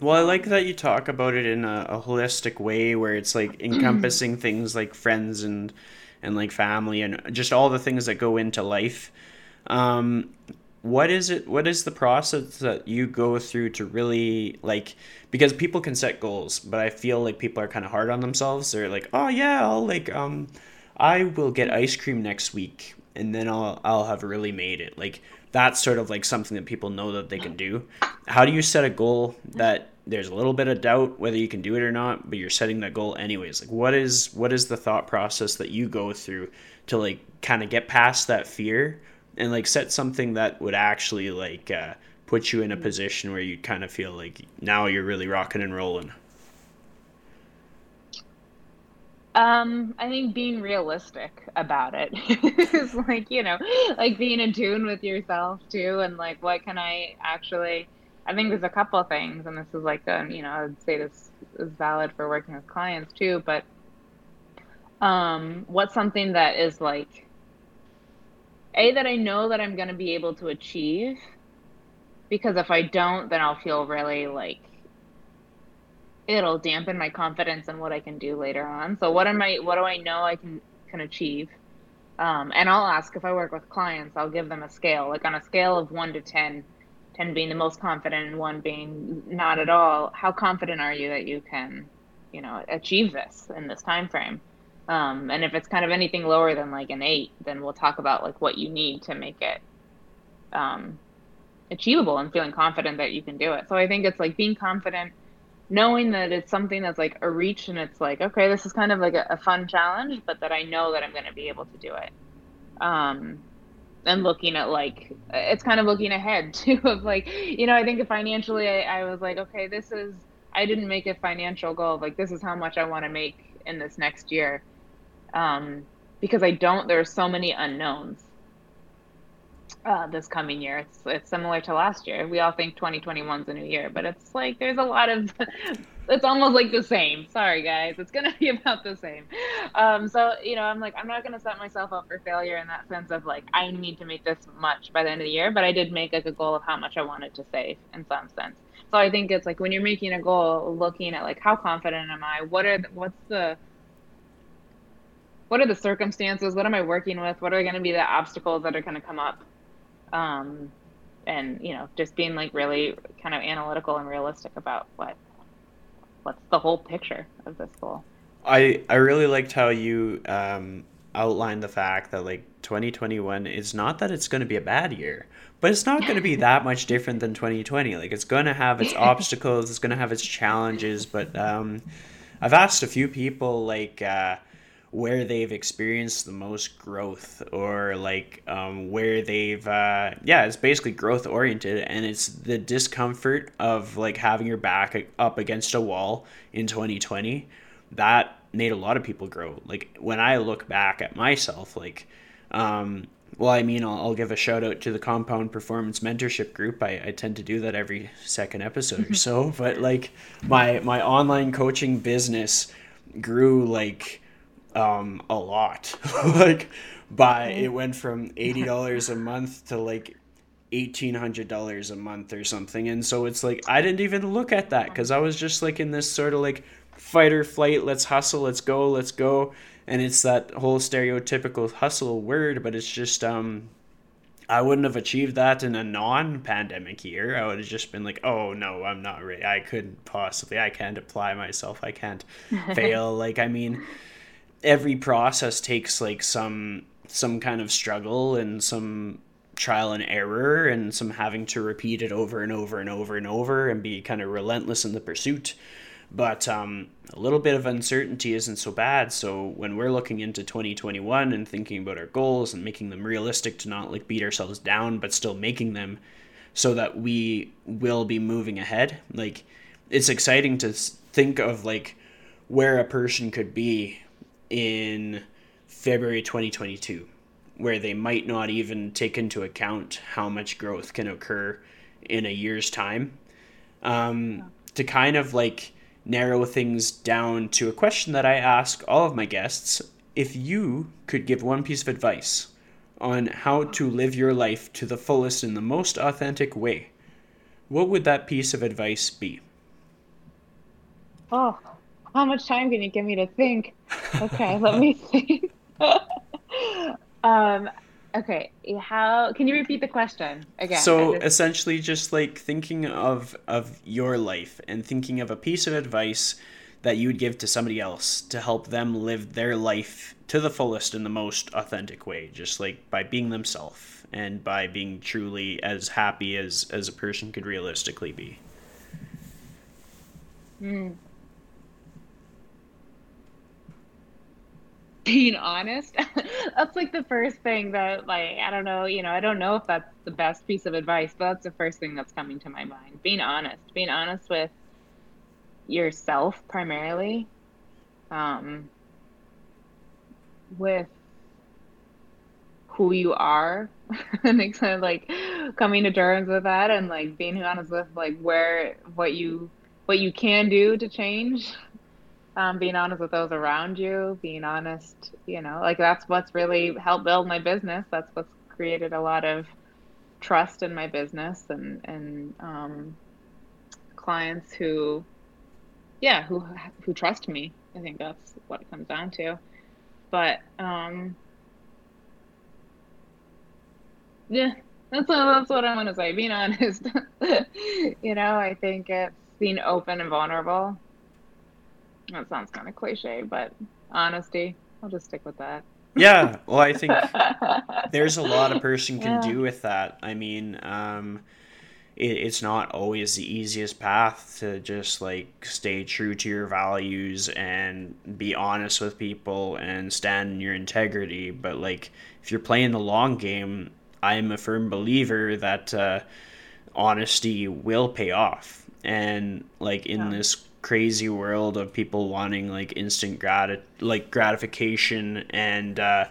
Well, I like that you talk about it in a, a holistic way where it's like <clears throat> encompassing things like friends and and like family and just all the things that go into life. Um, what is it what is the process that you go through to really like because people can set goals but i feel like people are kind of hard on themselves they're like oh yeah i'll like um i will get ice cream next week and then i'll i'll have really made it like that's sort of like something that people know that they can do. How do you set a goal that there's a little bit of doubt whether you can do it or not, but you're setting that goal anyways? Like what is what is the thought process that you go through to like kind of get past that fear and like set something that would actually like uh, put you in a position where you kind of feel like now you're really rocking and rolling? Um, I think being realistic about it <laughs> is like, you know, like being in tune with yourself too, and like, what can I actually? I think there's a couple of things, and this is like, um, you know, I would say this is valid for working with clients too, but um, what's something that is like, a that I know that I'm going to be able to achieve, because if I don't, then I'll feel really like it'll dampen my confidence in what I can do later on. So what am I what do I know I can can achieve? Um, and I'll ask if I work with clients, I'll give them a scale, like on a scale of one to 10, 10 being the most confident and one being not at all. How confident are you that you can, you know, achieve this in this time frame? Um, and if it's kind of anything lower than like an eight, then we'll talk about like what you need to make it um, achievable and feeling confident that you can do it. So I think it's like being confident knowing that it's something that's like a reach and it's like okay this is kind of like a, a fun challenge but that i know that i'm going to be able to do it. Um and looking at like it's kind of looking ahead <laughs> too of like you know i think financially I, I was like okay this is i didn't make a financial goal like this is how much i want to make in this next year. Um because i don't there's so many unknowns uh, this coming year. It's it's similar to last year. We all think 2021 is a new year, but it's like there's a lot of <laughs> it's almost like the same. Sorry guys, it's gonna <laughs> be about the same. Um, so you know, I'm like I'm not gonna set myself up for failure in that sense of like I need to make this much by the end of the year, but I did make like a goal of how much I wanted to save in some sense. So I think it's like when you're making a goal, looking at like how confident am I? What are the, what's the what are the circumstances? What am I working with? What are going to be the obstacles that are going to come up? Um, and you know just being like really kind of analytical and realistic about what what's the whole picture of this goal i i really liked how you um, outlined the fact that like 2021 is not that it's going to be a bad year but it's not going to be <laughs> that much different than 2020 like it's going to have its <laughs> obstacles it's going to have its challenges but um, i've asked a few people like uh, where they've experienced the most growth or like um, where they've uh, yeah it's basically growth oriented and it's the discomfort of like having your back up against a wall in 2020 that made a lot of people grow. Like when i look back at myself like um, well i mean I'll, I'll, give a shout out to the compound performance mentorship group. I, I tend to do that every second episode or <laughs> so but like my my online coaching business grew like um, a lot. <laughs> like, by it went from eighty dollars a month to like eighteen hundred dollars a month or something. And so it's like I didn't even look at that because I was just like in this sort of like fight or flight. Let's hustle. Let's go. Let's go. And it's that whole stereotypical hustle word, but it's just um I wouldn't have achieved that in a non-pandemic year. I would have just been like, "Oh no, I'm not ready. I couldn't possibly. I can't apply myself. I can't <laughs> fail." Like, I mean, every process takes like some some kind of struggle and some trial and error and some having to repeat it over and over and over and over and be kind of relentless in the pursuit. But um, a little bit of uncertainty isn't so bad. So when we're looking into 2021 and thinking about our goals and making them realistic to not like beat ourselves down, but still making them so that we will be moving ahead, like it's exciting to think of like where a person could be in February 2022 where they might not even take into account how much growth can occur in a year's time. Um, to kind of like narrow things down to a question that I ask all of my guests if you could give one piece of advice on how to live your life to the fullest in the most authentic way, what would that piece of advice be? Oh, how much time can you give me to think? Okay, let me <laughs> think. <laughs> um, okay, how can you repeat the question again? So just... essentially, just like thinking of of your life and thinking of a piece of advice that you would give to somebody else to help them live their life to the fullest in the most authentic way, just like by being themselves and by being truly as happy as as a person could realistically be. Hmm. Being honest <laughs> that's like the first thing that like i don't know you know i don't know if that's the best piece of advice but that's the first thing that's coming to my mind. Being honest being honest with yourself primarily um with who you are <laughs> and kind of like coming to terms with that and like being honest with like where what you what you can do to change um, being honest with those around you, being honest, you know, like that's what's really helped build my business. That's what's created a lot of trust in my business and and um, clients who, yeah, who who trust me. I think that's what it comes down to. But um, yeah, that's what, that's what I want to say. Being honest, <laughs> you know, I think it's being open and vulnerable that sounds kind of cliche, but honesty. I'll just stick with that. Yeah, well, I think <laughs> there's a lot a person can yeah. do with that. I mean, um, it, it's not always the easiest path to just like stay true to your values and be honest with people and stand in your integrity. But like, if you're playing the long game, I am a firm believer that uh, honesty will pay off. And like in yeah. this crazy world of people wanting like instant grat like gratification and uh,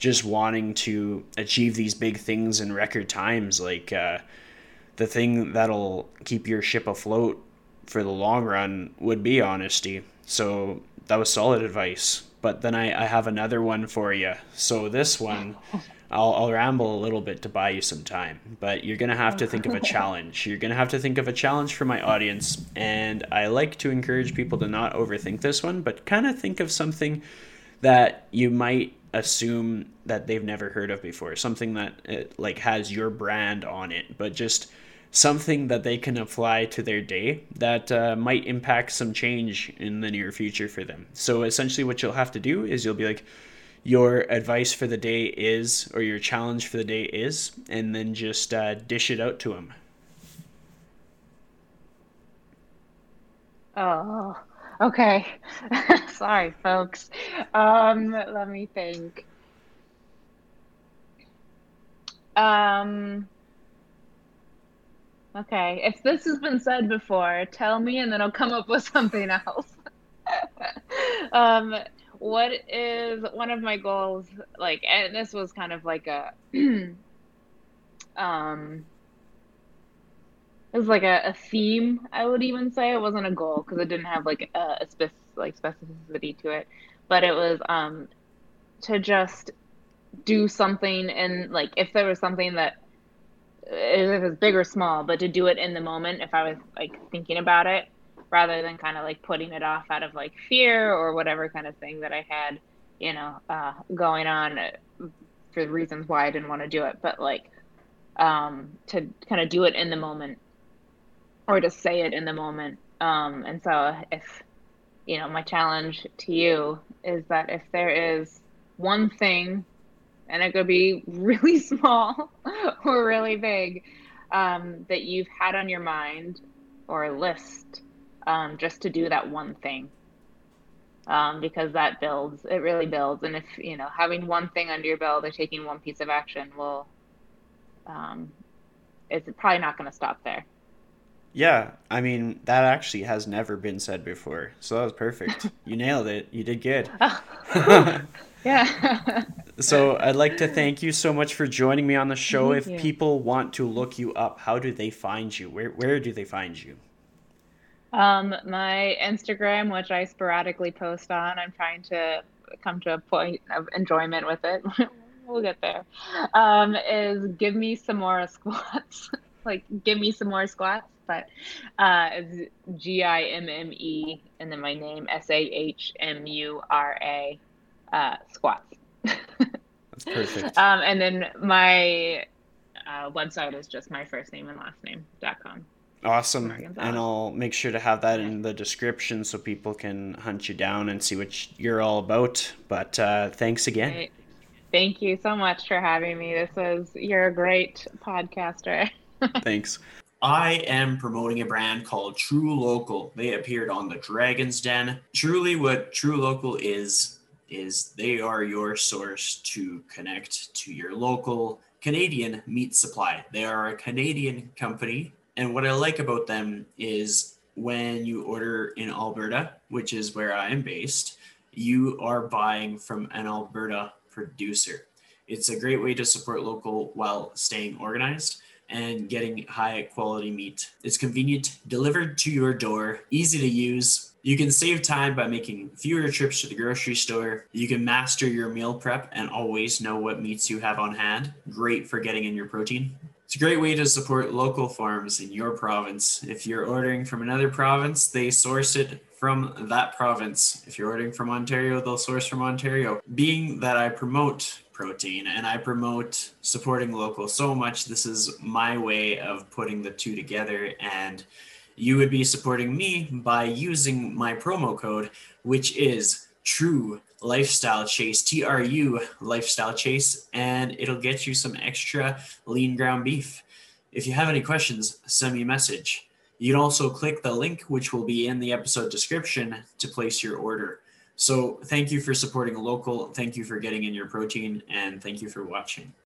just wanting to achieve these big things in record times like uh, the thing that'll keep your ship afloat for the long run would be honesty. So that was solid advice. But then I, I have another one for you so this one <laughs> I'll, I'll ramble a little bit to buy you some time, but you're going to have to think of a <laughs> challenge. You're going to have to think of a challenge for my audience. And I like to encourage people to not overthink this one, but kind of think of something that you might assume that they've never heard of before, something that it, like has your brand on it, but just something that they can apply to their day that uh, might impact some change in the near future for them. So essentially, what you'll have to do is you'll be like, your advice for the day is or your challenge for the day is and then just uh, dish it out to him oh okay. <laughs> Sorry folks. Um let me think. Um okay. If this has been said before tell me and then i'll come up with <laughs> something else. <laughs> Um what is one of my goals? Like and this was kind of like a <clears throat> um it was like a, a theme i would even say. It wasn't a goal because it didn't have like a, a spec- like specificity to it. But it was um to just do something and like if there was something that if it was big or small but to do it in the moment if i was like thinking about it rather than kind of like putting it off out of like fear or whatever kind of thing that I had, you know, uh, going on for reasons why I didn't want to do it, but like um, to kind of do it in the moment or to say it in the moment. Um, and so if, you know, my challenge to you is that if there is one thing and it could be <laughs> really small <laughs> or really big, um, that you've had on your mind or list um, just to do that one thing. Um, because that builds, it really builds. And if, you know, having one thing under your belt or taking one piece of action will, um, it's probably not going to stop there. Yeah, I mean that actually has never been said before, so that was perfect. <laughs> you nailed it. You did good. <laughs> yeah. <laughs> so I'd like to thank you so much for joining me on the show. Thank if you. people want to look you up, how do they find you? Where where do they find you? Um, my Instagram, which I sporadically post on, I'm trying to come to a point of enjoyment with it. <laughs> we'll get there. Um, is give me some more <laughs> squats. like give me some more squats but uh, it's G I M M E and then my name S A H M U R A uh, squats. That's perfect. <laughs> Um, and then my uh, website is just my first name and last name dot com. Awesome. And I'll make sure to have that in the description so people can hunt you down and see what you're all about. But uh, thanks again. Great. Thank you so much for having me. This was, you're a great podcaster. <laughs> thanks. I am promoting a brand called truLOCAL. They appeared on the Dragon's Den. Truly, what truLOCAL is, is they are your source to connect to your local Canadian meat supply. They are a Canadian company. And what I like about them is when you order in Alberta, which is where I am based, you are buying from an Alberta producer. It's a great way to support local while staying organized and getting high quality meat. It's convenient, delivered to your door, easy to use. You can save time by making fewer trips to the grocery store. You can master your meal prep and always know what meats you have on hand. Great for getting in your protein. It's a great way to support local farms in your province. If you're ordering from another province, they source it from that province. If you're ordering from Ontario, they'll source from Ontario. Being that I promote protein and I promote supporting local so much. This is my way of putting the two together. And you would be supporting me by using my promo code, which is True Lifestyle Chase, T R U Lifestyle Chase, and it'll get you some extra lean ground beef. If you have any questions, send me a message. You can also click the link, which will be in the episode description, to place your order. So thank you for supporting local. Thank you for getting in your protein and thank you for watching.